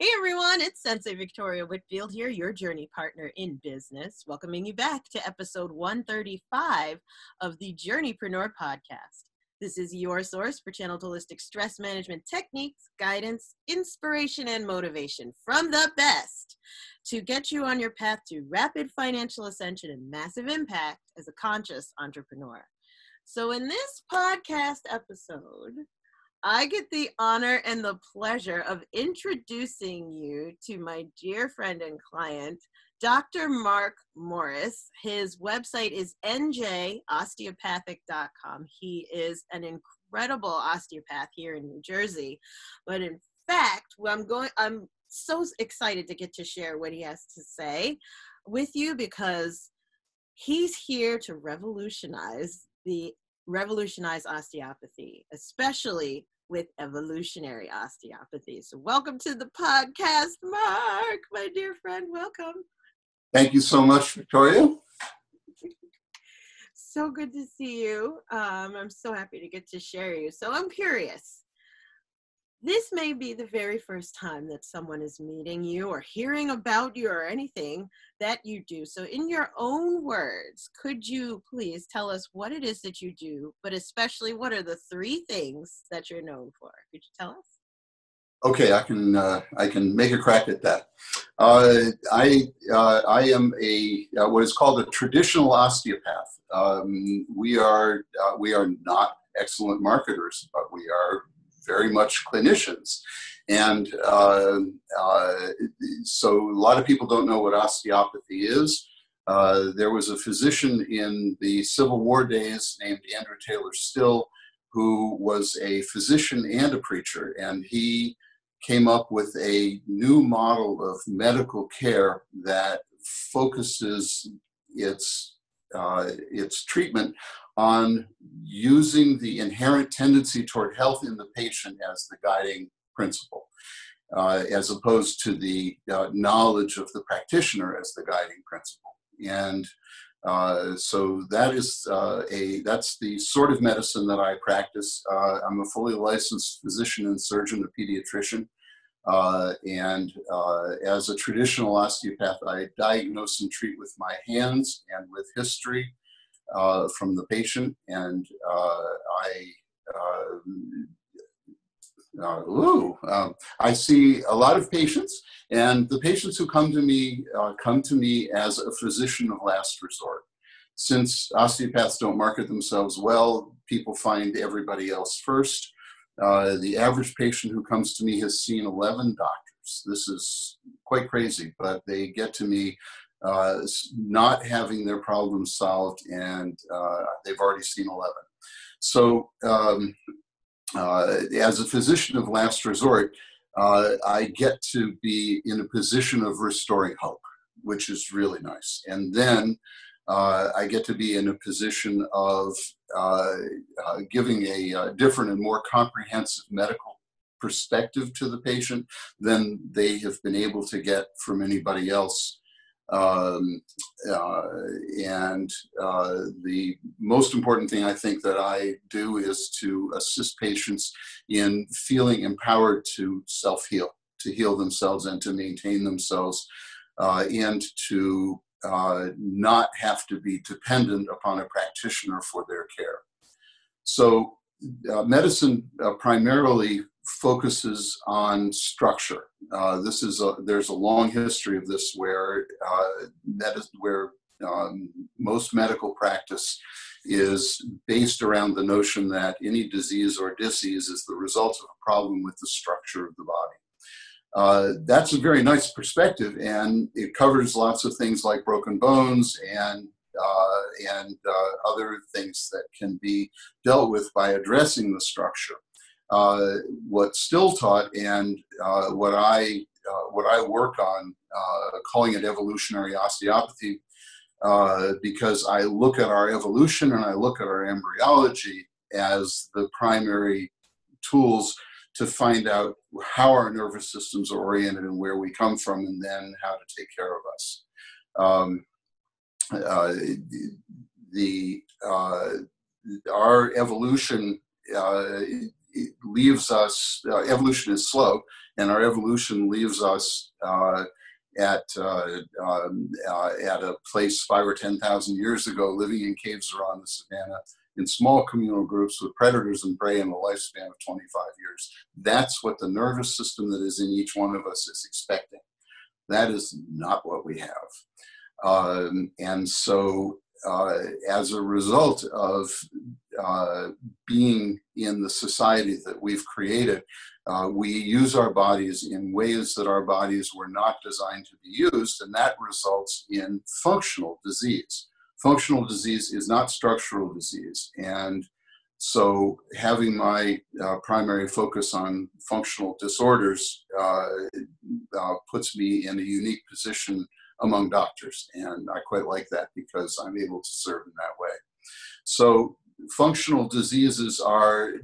Hey everyone, it's Sensei Victoria Whitfield here, your journey partner in business, welcoming you back to episode 135 of the Journeypreneur podcast. This is your source for channeled holistic stress management techniques, guidance, inspiration, and motivation from the best to get you on your path to rapid financial ascension and massive impact as a conscious entrepreneur. So, in this podcast episode, I get the honor and the pleasure of introducing you to my dear friend and client, Dr. Mark Morris. His website is njosteopathic.com. He is an incredible osteopath here in New Jersey. But in fact, I'm going I'm so excited to get to share what he has to say with you because he's here to revolutionize the revolutionize osteopathy, especially with evolutionary osteopathy. So, welcome to the podcast, Mark, my dear friend. Welcome. Thank you so much, Victoria. so good to see you. Um, I'm so happy to get to share you. So, I'm curious this may be the very first time that someone is meeting you or hearing about you or anything that you do. So, in your own words, could you please tell us what it is that you do, but especially what are the three things that you're known for? Could you tell us? Okay, I can uh, I can make a crack at that. Uh, I uh, I am a uh, what is called a traditional osteopath. Um, we are uh, we are not excellent marketers, but we are very much clinicians. And uh, uh, so a lot of people don't know what osteopathy is. Uh, there was a physician in the Civil War days named Andrew Taylor Still, who was a physician and a preacher, and he came up with a new model of medical care that focuses its uh, its treatment on using the inherent tendency toward health in the patient as the guiding principle, uh, as opposed to the uh, knowledge of the practitioner as the guiding principle. And uh, so that is uh, a that's the sort of medicine that I practice. Uh, I'm a fully licensed physician and surgeon, a pediatrician. Uh, and as a traditional osteopath, I diagnose and treat with my hands and with history uh, from the patient, and uh, I. Uh, uh, ooh, um, I see a lot of patients, and the patients who come to me uh, come to me as a physician of last resort. Since osteopaths don't market themselves well, people find everybody else first. Uh, the average patient who comes to me has seen 11 doctors. This is quite crazy, but they get to me uh, not having their problems solved, and uh, they've already seen 11. So, um, uh, as a physician of last resort, uh, I get to be in a position of restoring hope, which is really nice. And then uh, I get to be in a position of uh, giving a different and more comprehensive medical perspective to the patient than they have been able to get from anybody else um, uh, and uh, the most important thing I think that I do is to assist patients in feeling empowered to self heal, to heal themselves and to maintain themselves, uh, and to uh, not have to be dependent upon a practitioner for their care. So, uh, medicine uh, primarily focuses on structure. Uh, this is a, there's a long history of this where uh, that is where um, most medical practice is based around the notion that any disease or disease is the result of a problem with the structure of the body. Uh, that's a very nice perspective, and it covers lots of things like broken bones and uh, and uh, other things that can be dealt with by addressing the structure uh, what's still taught and uh, what I uh, what I work on, uh, calling it evolutionary osteopathy, uh, because I look at our evolution and I look at our embryology as the primary tools to find out how our nervous systems are oriented and where we come from, and then how to take care of us. Um, uh, the our evolution leaves us, uh, evolution is slow, and our evolution leaves us uh, at, uh, um, uh, at a place five or 10,000 years ago, living in caves around the savannah in small communal groups with predators and prey in a lifespan of 25 years. That's what the nervous system that is in each one of us is expecting. That is not what we have. Um, and so, uh, as a result of uh, being in the society that we've created, uh, we use our bodies in ways that our bodies were not designed to be used, and that results in functional disease. Functional disease is not structural disease, and so having my uh, primary focus on functional disorders uh, uh, puts me in a unique position among doctors, and I quite like that because I'm able to serve in that way. So functional diseases are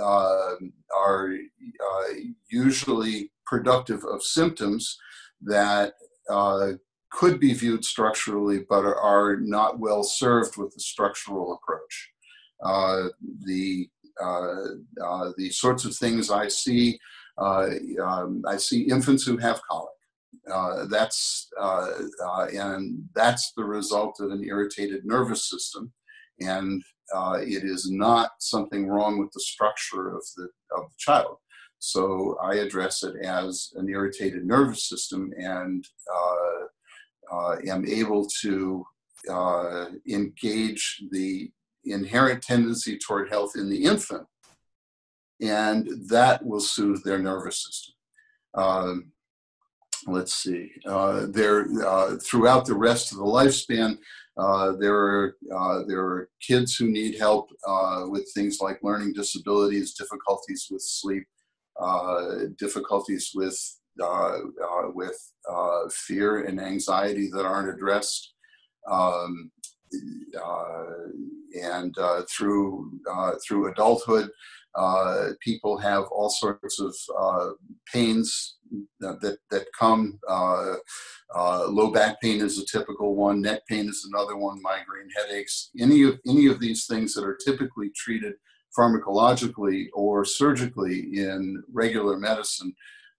uh, are uh, usually productive of symptoms that uh, could be viewed structurally but are, not well served with the structural approach. Uh, the uh, uh, the sorts of things I see, um, I see infants who have colic. that's and that's the result of an irritated nervous system, and uh, it is not something wrong with the structure of the, of the child. So I address it as an irritated nervous system and uh, uh, am able to uh, engage the inherent tendency toward health in the infant, and that will soothe their nervous system. Um, let's see, uh, there uh, throughout the rest of the lifespan, uh, there are uh, there are kids who need help uh, with things like learning disabilities, difficulties with sleep, uh, difficulties with uh, with fear and anxiety that aren't addressed, um, and through through adulthood, people have all sorts of pains that that come. Uh, uh, low back pain is a typical one. Neck pain is another one. Migraine headaches. Any of any of these things that are typically treated pharmacologically or surgically in regular medicine,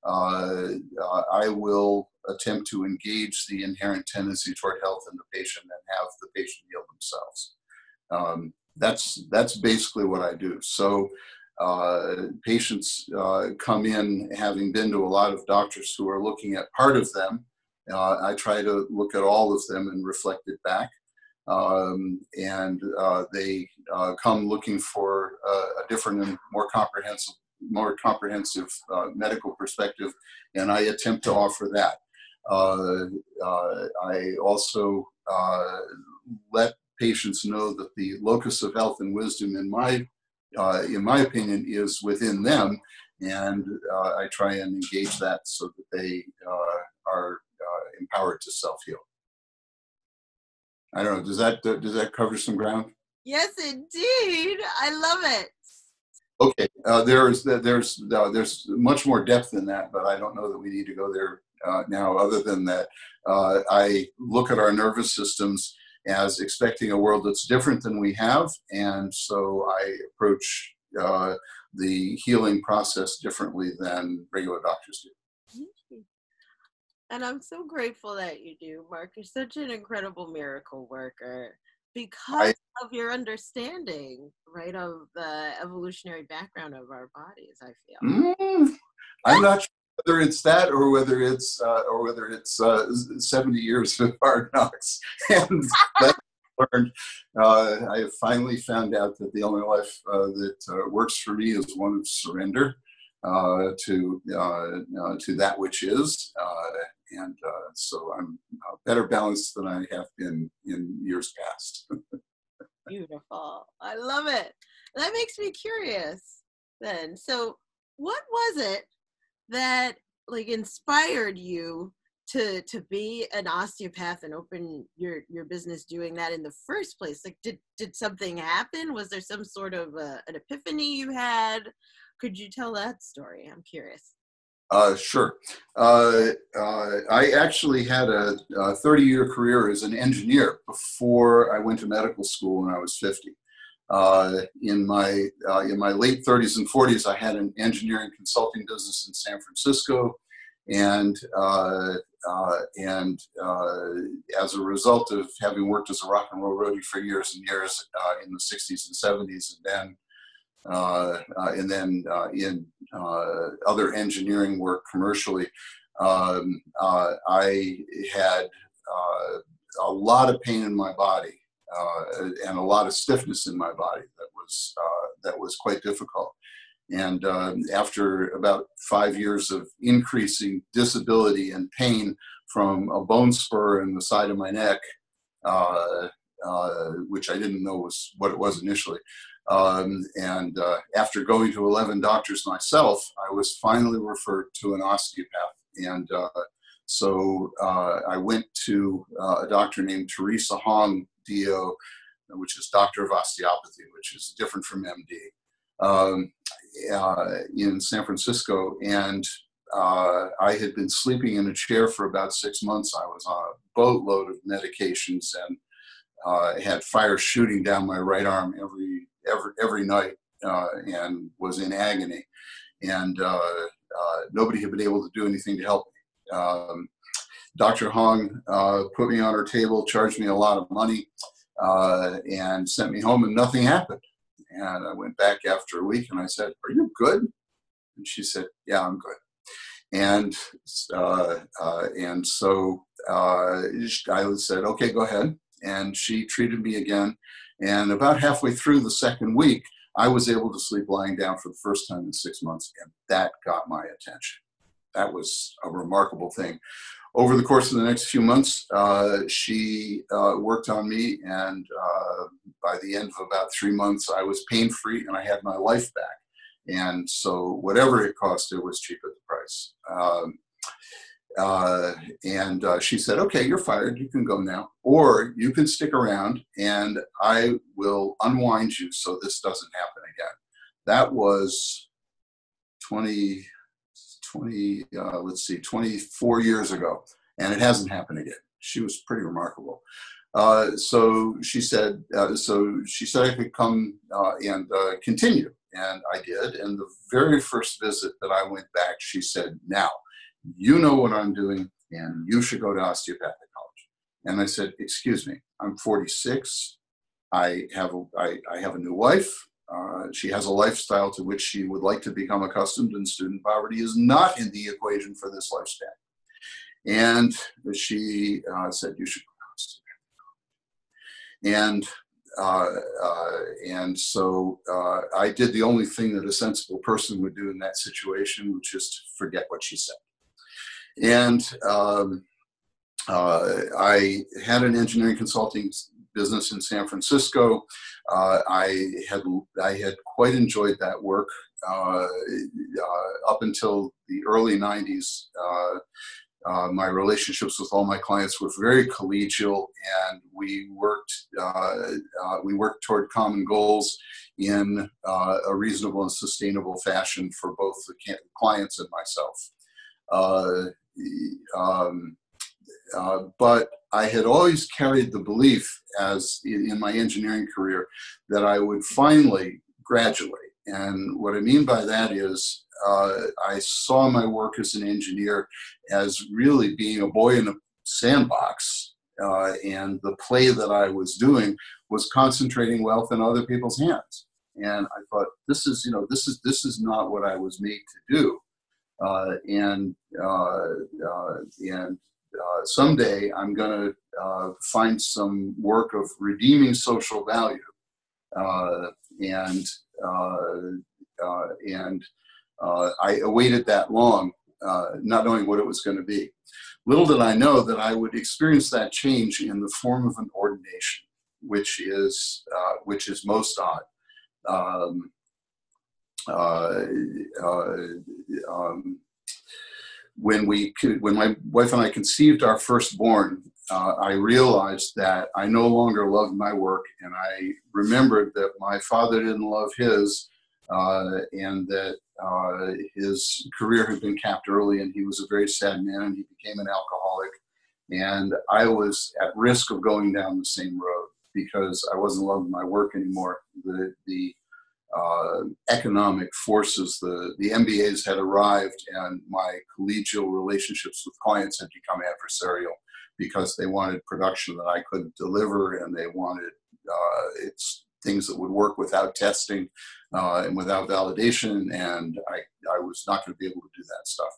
uh, uh I will attempt to engage the inherent tendency toward health in the patient and have the patient heal themselves. Um, that's that's basically what I do. So uh, patients uh, come in having been to a lot of doctors who are looking at part of them. Uh, I try to look at all of them and reflect it back. Um, and uh, they uh, come looking for a different and more comprehensive, more comprehensive medical perspective, and I attempt to offer that. I also let patients know that the locus of health and wisdom in my uh, in my opinion, is within them. And uh, I try and engage that so that they uh, are uh, empowered to self heal. I don't know. Does that does that cover some ground? Yes, indeed. I love it. Okay, uh, there's there's uh, there's much more depth in that, but I don't know that we need to go there uh, now. Other than that, uh, I look at our nervous systems as expecting a world that's different than we have. And so I approach uh, the healing process differently than regular doctors do. And I'm so grateful that you do, Mark. You're such an incredible miracle worker because I, of your understanding, right, of the evolutionary background of our bodies. I feel. Mm, I'm not sure whether it's that or whether it's uh, or whether it's uh, 70 years of hard knocks and learned uh, i have finally found out that the only life uh, that uh, works for me is one of surrender uh, to to that which is and so i'm better balanced than i have been in years past. Beautiful. I love it. That makes me curious then. So what was it that like inspired you to to be an osteopath and open your your business doing that in the first place? Like did did something happen? Was there some sort of uh, an epiphany you had? Could you tell that story? I'm curious. Uh, sure. Uh, uh, I actually had a, a 30 year career as an engineer before I went to medical school when I was 50. Uh, in my uh, in my late 30s and 40s, I had an engineering consulting business in San Francisco, and uh, uh and uh, as a result of having worked as a rock and roll roadie for years and years in the 60s and 70s, and then and then in other engineering work commercially, um, I had a lot of pain in my body and a lot of stiffness in my body that was uh, that was quite difficult. And um, after about five years of increasing disability and pain from a bone spur in the side of my neck, uh, uh which I didn't know was what it was initially, um, and uh, after going to 11 doctors myself, I was finally referred to an osteopath. And uh, so I went to a doctor named Teresa Hong DO, which is Doctor of Osteopathy, which is different from MD, um, uh, in San Francisco. And uh, I had been sleeping in a chair for about six months. I was on a boatload of medications and uh, had fire shooting down my right arm every every every night, uh, and was in agony. And uh, uh, nobody had been able to do anything to help me. Um, Dr. Hong uh, put me on her table, charged me a lot of money, uh, and sent me home, and nothing happened. And I went back after a week and I said, Are you good? And she said, Yeah, I'm good. And uh, uh and so uh, I said, Okay, go ahead. And she treated me again. And about halfway through the second week, I was able to sleep lying down for the first time in six months, and that got my attention. That was a remarkable thing over the course of the next few months, uh, she uh, worked on me, and uh, by the end of about three months, I was pain free and I had my life back. And so, whatever it cost, it was cheap at the price. Um, uh, and uh, she said, "Okay, you're fired. You can go now, or you can stick around, and I will unwind you so this doesn't happen again." That was 20 20, uh, let's see, 24 years ago, and it hasn't happened again. She was pretty remarkable. Uh, so she said, uh, so she said I could come uh, and uh, continue, and I did. And the very first visit that I went back, she said, "Now, you know what I'm doing, and you should go to osteopathic college." And I said, "Excuse me, I'm 46. I have a, I, I have a new wife. Uh, she has a lifestyle to which she would like to become accustomed, and student poverty is not in the equation for this lifestyle. And she uh, said, "You should go And uh, uh, and so uh, I did the only thing that a sensible person would do in that situation, which is to forget what she said. And um, I had an engineering consulting business in San Francisco. Uh, I had I had quite enjoyed that work uh, uh up until the early '90s. Uh, uh, my relationships with all my clients were very collegial, and we worked we worked toward common goals in a reasonable and sustainable fashion for both the clients and myself. Um, uh, but I had always carried the belief, as in, in, my engineering career, that I would finally graduate. And what I mean by that is, uh, I saw my work as an engineer as really being a boy in a sandbox. Uh, and the play that I was doing was concentrating wealth in other people's hands. And I thought, this is, you know, this is this is not what I was made to do. Uh, and uh, uh, and uh, someday I'm going to uh, find some work of redeeming social value, uh, and uh, uh, and uh, I awaited that long, not knowing what it was going to be. Little did I know that I would experience that change in the form of an ordination, which is which is most odd. Um, um, when we when my wife and I conceived our firstborn, uh, I realized that I no longer loved my work, and I remembered that my father didn't love his, uh, and that uh, his career had been capped early, and he was a very sad man, and he became an alcoholic, and I was at risk of going down the same road because I wasn't loving my work anymore. The, the uh, economic forces, the, the MBAs had arrived, and my collegial relationships with clients had become adversarial because they wanted production that I couldn't deliver, and they wanted uh, it's things that would work without testing uh, and without validation, and I, I was not going to be able to do that stuff.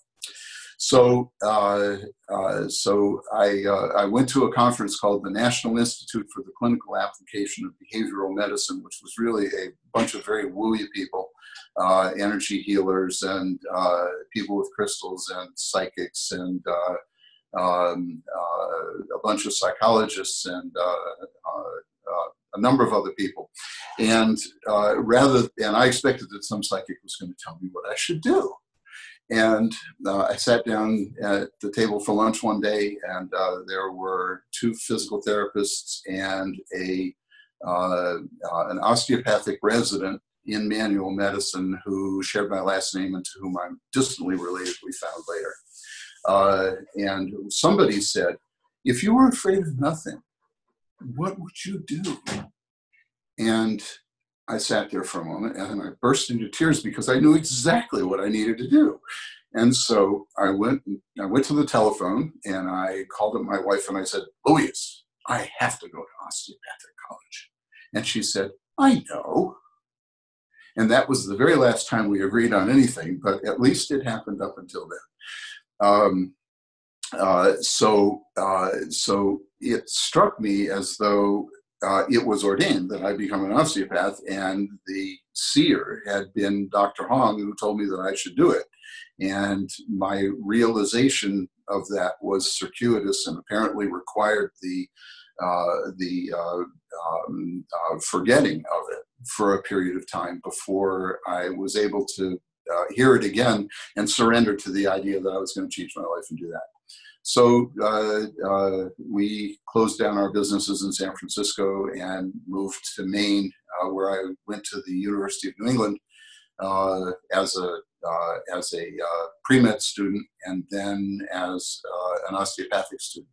So, uh, uh, so I, uh, I went to a conference called the National Institute for the Clinical Application of Behavioral Medicine, which was really a bunch of very wooey people, uh, energy healers and uh, people with crystals and psychics and um, a bunch of psychologists and a number of other people. And uh, rather, and I expected that some psychic was going to tell me what I should do. And uh, I sat down at the table for lunch one day, and uh, there were two physical therapists and a uh, uh, an osteopathic resident in manual medicine who shared my last name and to whom I'm distantly related. We found later, uh, and somebody said, "If you were afraid of nothing, what would you do?" And I sat there for a moment and I burst into tears because I knew exactly what I needed to do. And so I went, I went to the telephone and I called up my wife and I said, Louise, I have to go to osteopathic college. And she said, I know. And that was the very last time we agreed on anything, but at least it happened up until then. Um, uh, so, uh, so it struck me as though uh, it was ordained that I become an osteopath, and the seer had been Dr. Hong, who told me that I should do it. And my realization of that was circuitous and apparently required the uh, the uh, um, uh, forgetting of it for a period of time before I was able to uh, hear it again and surrender to the idea that I was going to change my life and do that. So uh, uh, we closed down our businesses in San Francisco and moved to Maine, uh, where I went to the University of New England uh, as a uh, as a uh, pre med student, and then as an osteopathic student.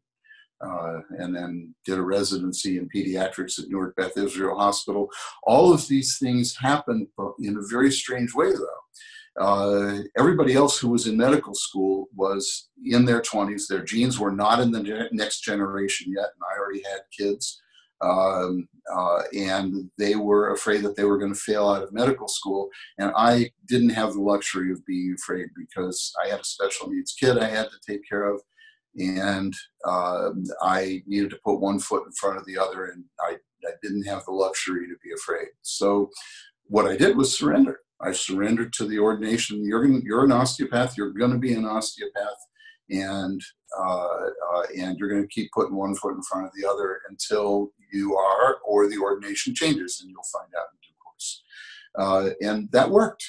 and then did a residency in pediatrics at Newark Beth Israel Hospital. All of these things happened in a very strange way, though. Uh, everybody else who was in medical school was in their 20s. Their genes were not in the next generation yet, and I already had kids. Um, uh, and they were afraid that they were going to fail out of medical school. And I didn't have the luxury of being afraid because I had a special needs kid I had to take care of. And uh, I needed to put one foot in front of the other, and I, I didn't have the luxury to be afraid. So, what I did was surrender. I surrendered to the ordination. You're gonna, you're an osteopath. You're going to be an osteopath, and uh, uh, and you're going to keep putting one foot in front of the other until you are, or the ordination changes, and you'll find out in due course. Uh, and that worked.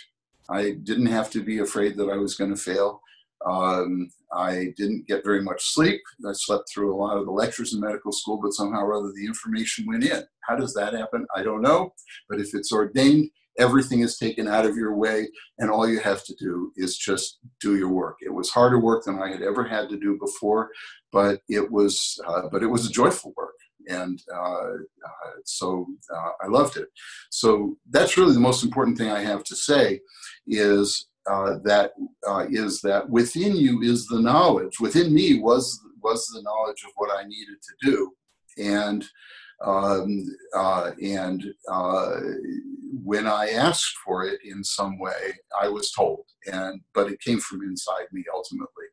I didn't have to be afraid that I was going to fail. Um, I didn't get very much sleep. I slept through a lot of the lectures in medical school, but somehow or other the information went in. How does that happen? I don't know. But if it's ordained, everything is taken out of your way and all you have to do is just do your work. It was harder work than i had ever had to do before but it was uh, but it was a joyful work and uh, uh, so uh, i loved it. So that's really the most important thing i have to say is uh, that is that within you is the knowledge. Within me was was the knowledge of what i needed to do and um, uh, and uh, when I asked for it in some way, I was told, and but it came from inside me ultimately.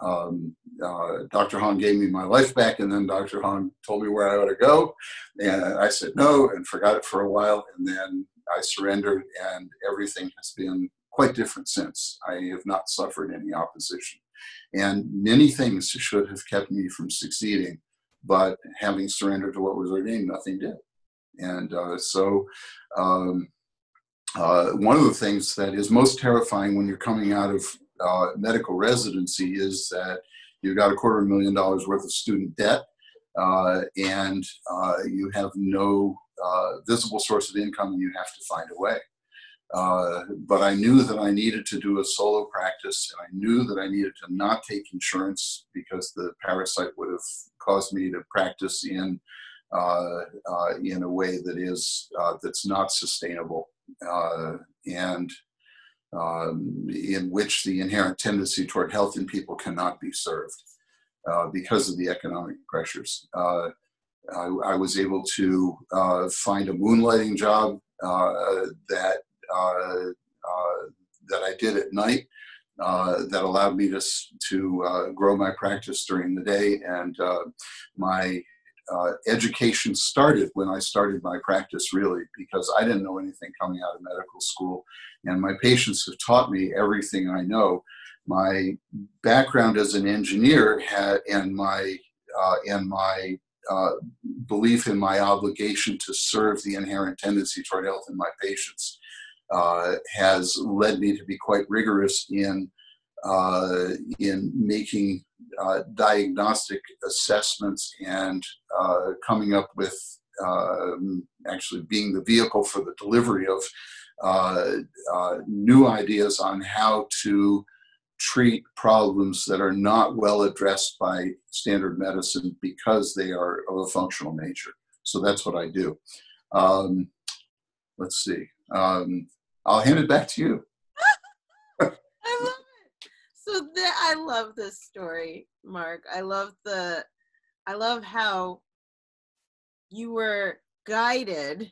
Um, uh, Dr. Hong gave me my life back, and then Dr. Hong told me where I ought to go, and I said no and forgot it for a while, and then I surrendered, and everything has been quite different since. I have not suffered any opposition, and many things should have kept me from succeeding but having surrendered to what was ordained, nothing did. And uh, so, um, uh, one of the things that is most terrifying when you're coming out of uh, medical residency is that you've got a quarter of a million dollars worth of student debt, uh, and uh, you have no uh, visible source of income, and you have to find a way. Uh, but I knew that I needed to do a solo practice, and I knew that I needed to not take insurance because the parasite would have caused me to practice in uh, uh, in a way that is uh, that's not sustainable and um, in which the inherent tendency toward health in people cannot be served because of the economic pressures. I, I, was able to find a moonlighting job that that I did at night uh, that allowed me to, to uh, grow my practice during the day. And uh, my uh, education started when I started my practice, really, because I didn't know anything coming out of medical school. And my patients have taught me everything I know. My background as an engineer had, and my uh, and my uh, belief in my obligation to serve the inherent tendency toward health in my patients uh, has led me to be quite rigorous in uh, in making uh, diagnostic assessments and uh, coming up with um, actually being the vehicle for the delivery of uh, uh, new ideas on how to treat problems that are not well addressed by standard medicine because they are of a functional nature. So that's what I do. Um, let's see. Um, I'll hand it back to you. I love it. So I love this story, Mark. I love the, I love how you were guided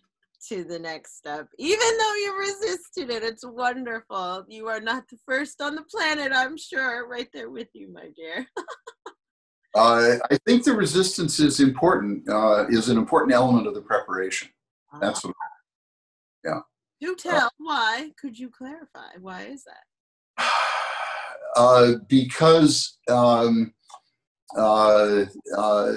to the next step, even though you resisted it. It's wonderful. You are not the first on the planet, I'm sure. Right there with you, my dear. uh, I think the resistance is important. Uh, is an important element of the preparation. That's what. Yeah. Do uh, tell. Uh, why? Could you clarify? Why is that? Uh, because um, uh, uh,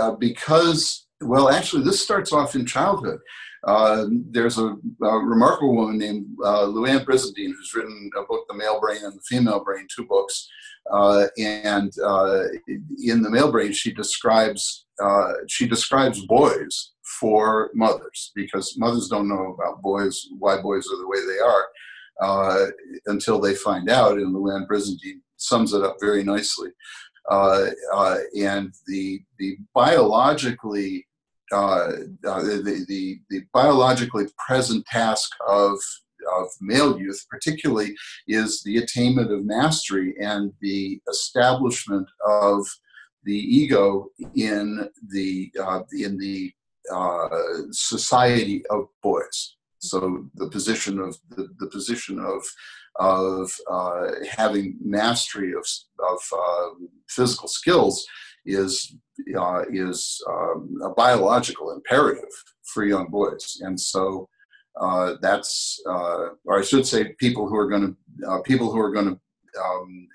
uh, because well, actually, this starts off in childhood. Uh, there's a, a, remarkable woman named uh, Louann Brizendine who's written a book, The Male Brain and the Female Brain, two books. Uh, and in the male brain, she describes she describes boys for mothers because mothers don't know about boys, why boys are the way they are, uh, until they find out. And Louann Brizendine sums it up very nicely. Uh, uh, and the the biologically uh, uh, the, the, the biologically present task of of male youth, particularly, is the attainment of mastery and the establishment of the ego in the uh, in the uh, society of boys. So the position of the, the position of of uh, having mastery of of uh, physical skills is uh, is um, a biological imperative for young boys, and so uh, that's or I should say people who are going to people who are going to um,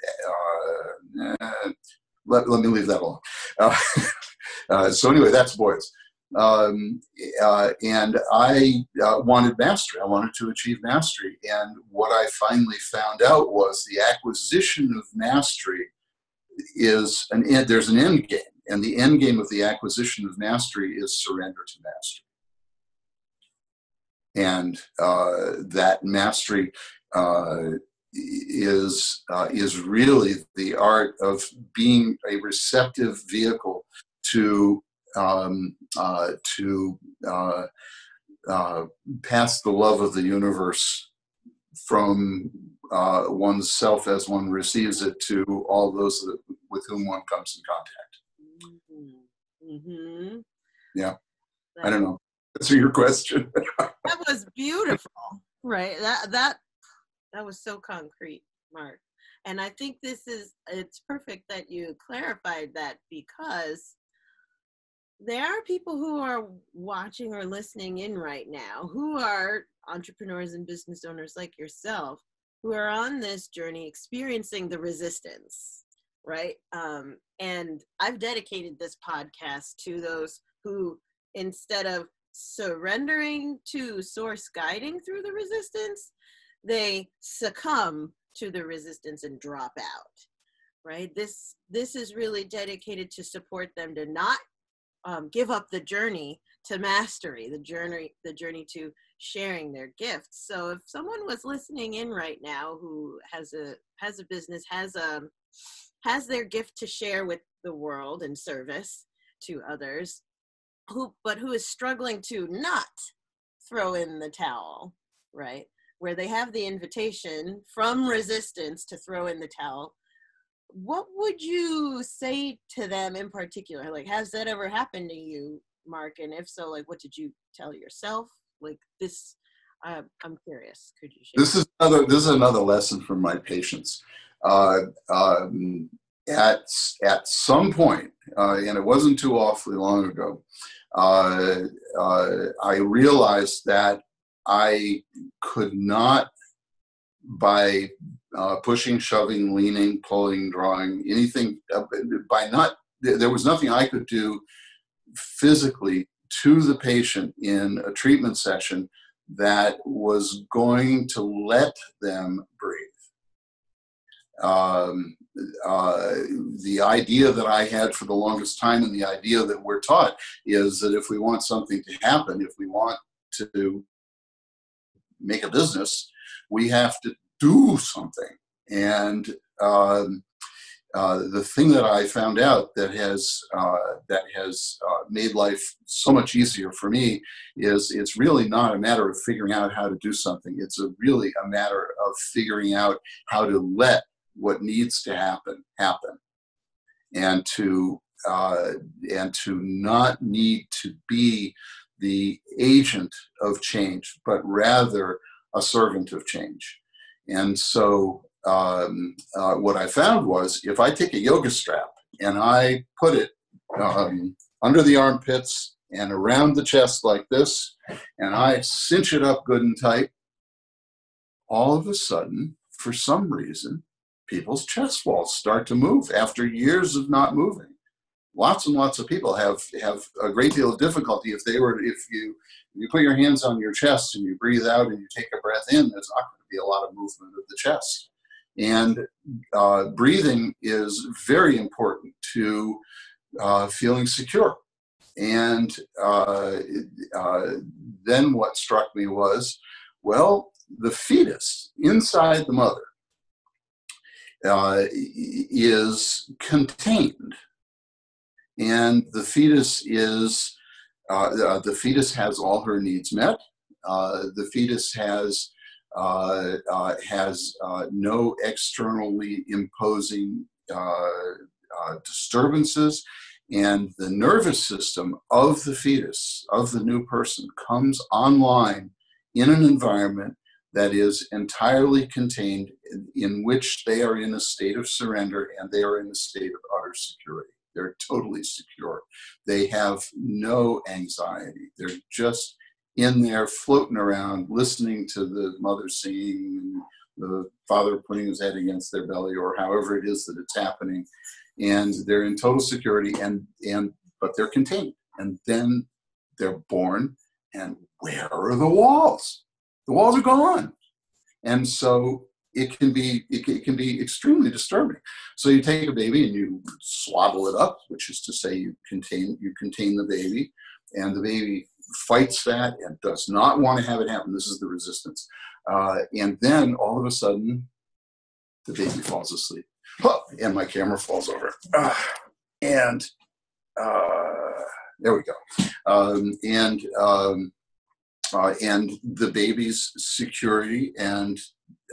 let, let me leave that alone. so anyway, that's boys. Um, uh, and I uh, wanted mastery. I wanted to achieve mastery. And what I finally found out was the acquisition of mastery is an end, there's an end game. And the end game of the acquisition of mastery is surrender to mastery. And uh, that mastery uh, is uh, is really the art of being a receptive vehicle to um, uh, to uh, uh, pass the love of the universe from uh, oneself as one receives it to all those that, with whom one comes in contact. Mm-hmm. mm-hmm. Yeah, I don't know. Answer your question. that was beautiful, right? That that that was so concrete, Mark. And I think this is it's perfect that you clarified that because there are people who are watching or listening in right now who are entrepreneurs and business owners like yourself who are on this journey experiencing the resistance right? Um, and i've dedicated this podcast to those who instead of surrendering to source guiding through the resistance they succumb to the resistance and drop out right? This this is really dedicated to support them to not um, give up the journey to mastery the journey the journey to sharing their gifts so if someone was listening in right now who has a has a business has a has their gift to share with the world and service to others who but who is struggling to not throw in the towel, right? Where they have the invitation from resistance to throw in the towel. What would you say to them in particular? Like, has that ever happened to you, Mark? And if so, like, what did you tell yourself? Like this, uh, I'm curious. Could you share? This is another. This is another lesson from my patients. Uh, um, at at some point, uh, and it wasn't too awfully long ago, uh, uh, I realized that I could not, by uh, pushing, shoving, leaning, pulling, drawing, anything, uh, by not, there was nothing I could do physically to the patient in a treatment session that was going to let them breathe. Um, uh, the idea that I had for the longest time, and the idea that we're taught, is that if we want something to happen, if we want to make a business, we have to do something. And um, uh, the thing that I found out that has uh, that has uh, made life so much easier for me is it's really not a matter of figuring out how to do something. It's a really a matter of figuring out how to let what needs to happen happen, and to uh, and to not need to be the agent of change, but rather a servant of change. And so, um, uh, what I found was if I take a yoga strap and I put it um, under the armpits and around the chest like this, and I cinch it up good and tight, all of a sudden, for some reason, people's chest walls start to move after years of not moving. Lots and lots of people have have a great deal of difficulty if they were if you you put your hands on your chest and you breathe out and you take a breath in. There's not going to be a lot of movement of the chest, and uh, breathing is very important to uh, feeling secure. And uh, uh then what struck me was, well, the fetus inside the mother uh, is contained, and the fetus is uh, the fetus has all her needs met. Uh, the fetus has uh, uh, has no externally imposing disturbances, and the nervous system of the fetus of the new person comes online in an environment that is entirely contained in, in, which they are in a state of surrender and they are in a state of utter security. They're totally secure. They have no anxiety. They're just in there floating around, listening to the mother singing, the father putting his head against their belly, or however it is that it's happening. And they're in total security and and but they're contained. And then they're born, and where are the walls? the walls are gone. And so it can be it can be extremely disturbing. So you take a baby and you swaddle it up, which is to say you contain you contain the baby, and the baby fights that and does not want to have it happen. This is the resistance, uh, and then all of a sudden, the baby falls asleep, and my camera falls over, uh, and uh, there we go, um, and um, uh, and the baby's security and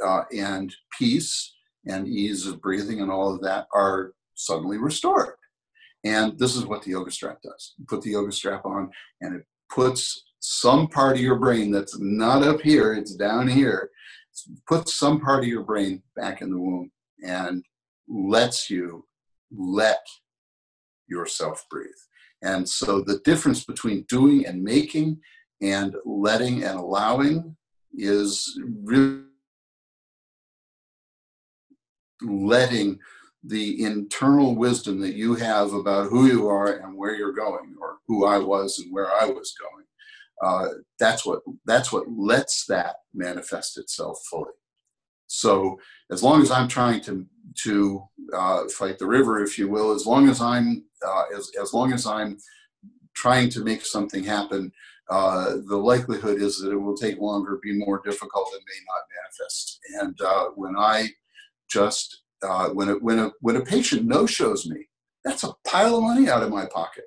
uh, and peace and ease of breathing and all of that are suddenly restored. And this is what the yoga strap does. You put the yoga strap on, and it puts some part of your brain that's not up here; it's down here. Puts some part of your brain back in the womb and lets you let yourself breathe. And so the difference between doing and making and letting and allowing is really letting the internal wisdom that you have about who you are and where you're going or who i was and where i was going uh, that's what that's what lets that manifest itself fully so as long as i'm trying to to uh, fight the river if you will as long as i'm uh, as, as long as i'm trying to make something happen uh, the likelihood is that it will take longer, be more difficult, and may not manifest. And uh, when I just uh, when a, when a when a patient no shows me, that's a pile of money out of my pocket.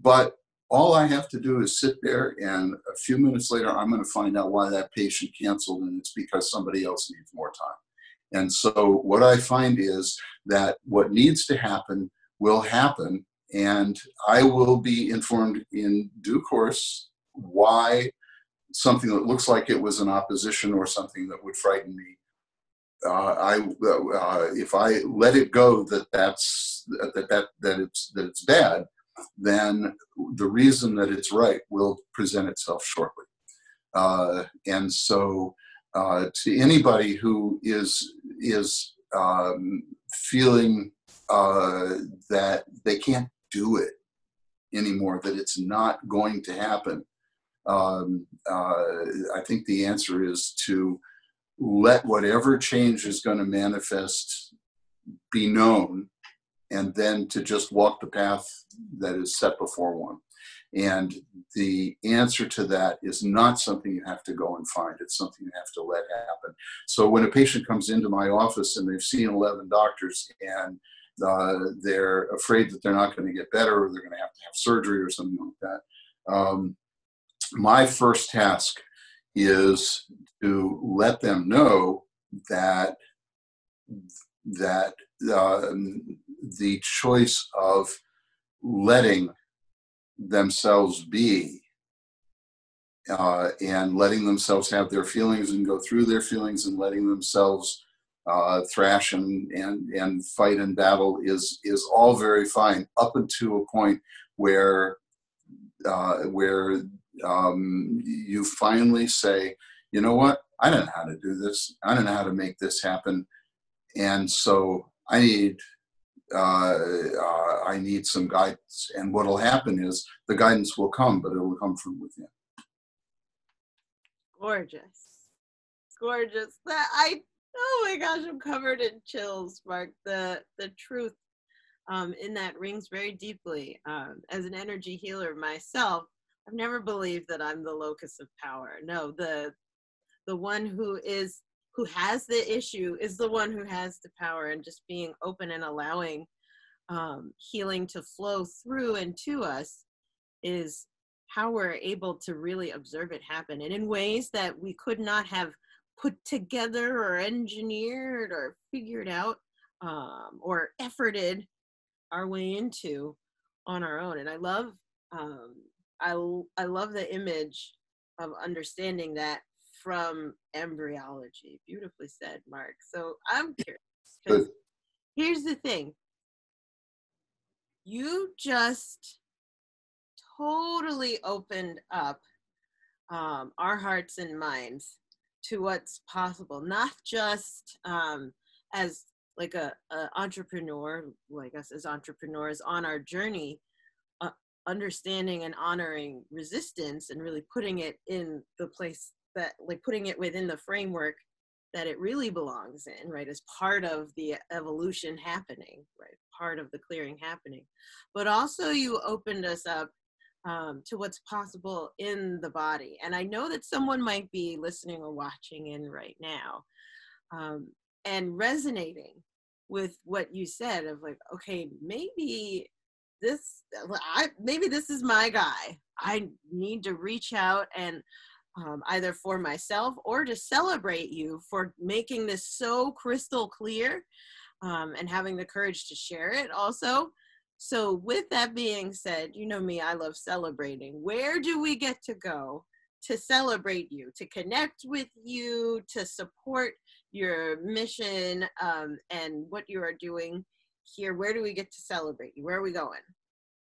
But all I have to do is sit there, and a few minutes later, I'm going to find out why that patient canceled, and it's because somebody else needs more time. And so, what I find is that what needs to happen will happen, and I will be informed in due course why something that looks like it was an opposition or something that would frighten me. Uh, I uh, if I let it go that that's that that that it's that it's bad, then the reason that it's right will present itself shortly. Uh, and so, uh, to anybody who is is um, feeling uh, that they can't do it anymore, that it's not going to happen, um, uh, I think the answer is to let whatever change is going to manifest be known and then to just walk the path that is set before one. And the answer to that is not something you have to go and find. It's something you have to let happen. So when a patient comes into my office and they've seen 11 doctors and uh, they're afraid that they're not going to get better or they're going to have to have surgery or something like that, um, my first task is to let them know that that uh, the choice of letting themselves be uh, and letting themselves have their feelings and go through their feelings and letting themselves uh, thrash and, and, and fight and battle is, is all very fine up until a point where, uh, where um, you finally say, you know what, I don't know how to do this. I don't know how to make this happen. And so I need uh, uh, I need some guidance. And what will happen is the guidance will come, but it will come from within. Gorgeous, gorgeous. That I oh my gosh, I'm covered in chills, Mark. The the truth um, in that rings very deeply. Um, as an energy healer myself, I've never believed that I'm the locus of power. No, the the one who is who has the issue is the one who has the power and just being open and allowing um, healing to flow through and to us is how we're able to really observe it happen and in ways that we could not have put together or engineered or figured out um, or efforted our way into on our own and i love um, I, I love the image of understanding that from embryology. Beautifully said, Mark. So I'm curious because here's the thing you just totally opened up um, our hearts and minds to what's possible, not just um, as like a, a, entrepreneur, like us as entrepreneurs on our journey, understanding and honoring resistance and really putting it in the place that like putting it within the framework that it really belongs in right as part of the evolution happening right part of the clearing happening. But also you opened us up um, to what's possible in the body. And i know that someone might be listening or watching in right now um, and resonating with what you said of like okay maybe this I, maybe this is my guy i need to reach out and um, either for myself or to celebrate you for making this so crystal clear um, and having the courage to share it also. So, with that being said, you know me, I love celebrating. Where do we get to go to celebrate you, to connect with you, to support your mission um, and what you are doing here? Where do we get to celebrate you? Where are we going?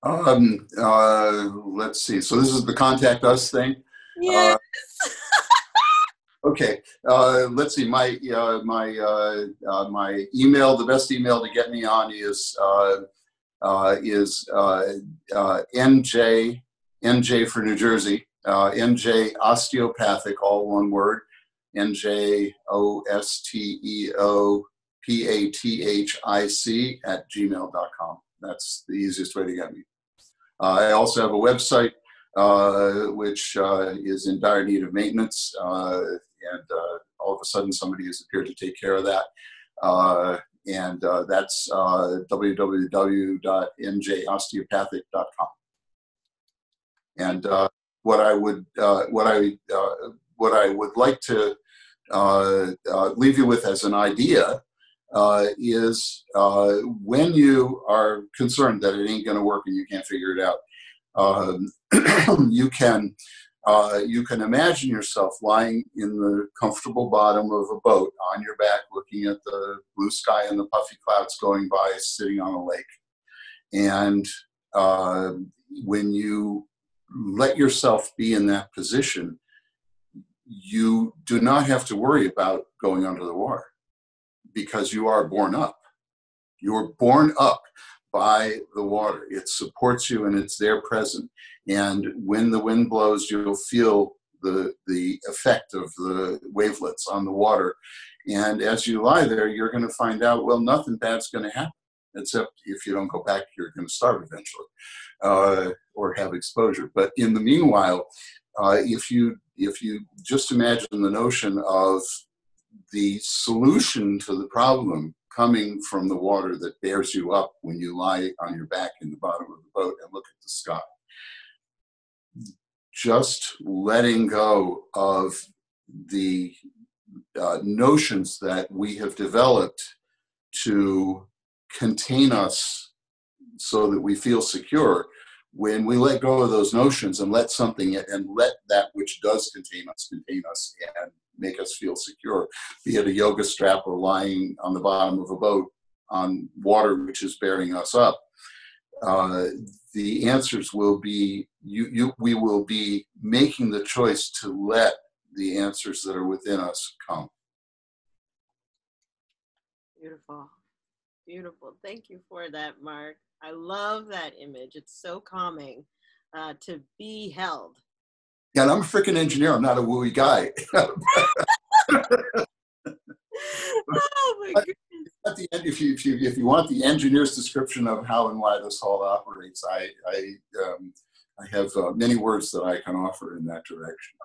Um, uh, let's see. So, this is the contact us thing. Yes. Uh, okay. Uh, let's see. My uh, my uh, uh, my email. The best email to get me on is uh, is nj nj for New Jersey. nj osteopathic, all one word. nj o s t e o p a t h i c at gmail.com. That's the easiest way to get me. I also have a website uh, which uh, is in dire need of maintenance. Uh, and all of a sudden, somebody has appeared to take care of that. and that's www.njosteopathic.com. And uh, what I would uh, what I uh, what I would like to uh, uh, leave you with as an idea uh, is when you are concerned that it ain't going to work and you can't figure it out, um, you can uh, you can imagine yourself lying in the comfortable bottom of a boat on your back, looking at the blue sky and the puffy clouds going by, sitting on a lake. And uh, when you let yourself be in that position, you do not have to worry about going under the water because you are borne up. You're borne up by the water. It supports you and it's there present. And when the wind blows, you'll feel the, the effect of the wavelets on the water. And as you lie there, you're going to find out, well, nothing bad's going to happen, except if you don't go back, you're going to starve eventually uh, or have exposure. But in the meanwhile, uh, if you if you just imagine the notion of the solution to the problem coming from the water that bears you up when you lie on your back in the bottom of the boat and look at the sky. Just letting go of the uh, notions that we have developed to contain us so that we feel secure when we let go of those notions and let something and let that which does contain us contain us and make us feel secure, be it a yoga strap or lying on the bottom of a boat on water which is bearing us up. Uh, the answers will be you, you we will be making the choice to let the answers that are within us come. Beautiful. Beautiful. Thank you for that mark. I love that image. It's so calming uh, to be held and I'm a freaking engineer. I'm not a wooey guy. oh my goodness. At the end, if you, if you if you want the engineer's description of how and why this all operates, I I um, I have uh, many words that I can offer in that direction.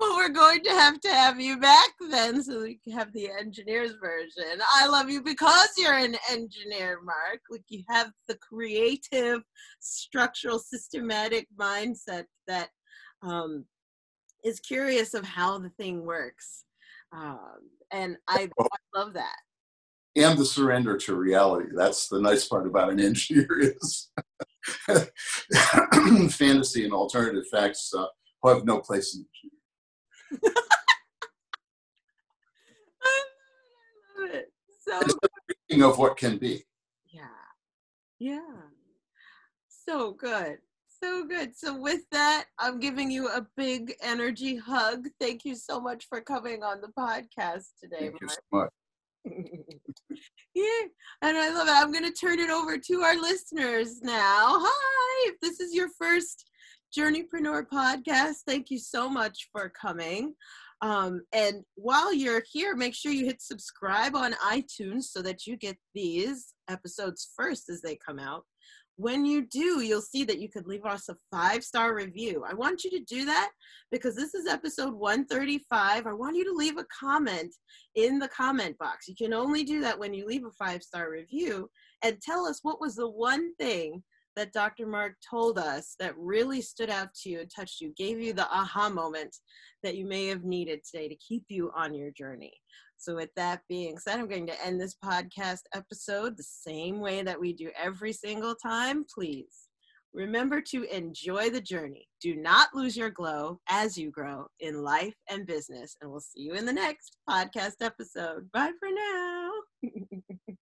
Well, we're going to have to have you back then so we can have the engineer's version. I love you because you're an engineer, Mark. Like you have the creative, structural, systematic mindset that um, is curious of how the thing works. Um, and I, I love that. And the surrender to reality. That's the nice part about an engineer is fantasy and alternative facts uh, have no place in engineering. I love it. So thinking of what can be. Yeah. Yeah. So good. So good. So with that, I'm giving you a big energy hug. Thank you so much for coming on the podcast today. Thank Mark. you so much. yeah, and I love it. I'm going to turn it over to our listeners now. Hi, if this is your first Journeypreneur podcast. Thank you so much for coming. Um, and while you're here, make sure you hit subscribe on iTunes so that you get these episodes first as they come out. When you do, you'll see that you could leave us a five star review. I want you to do that because this is episode 135. I want you to leave a comment in the comment box. You can only do that when you leave a five star review and tell us what was the one thing that Dr. Mark told us that really stood out to you and touched you, gave you the aha moment that you may have needed today to keep you on your journey. So, with that being said, I'm going to end this podcast episode the same way that we do every single time. Please remember to enjoy the journey. Do not lose your glow as you grow in life and business. And we'll see you in the next podcast episode. Bye for now.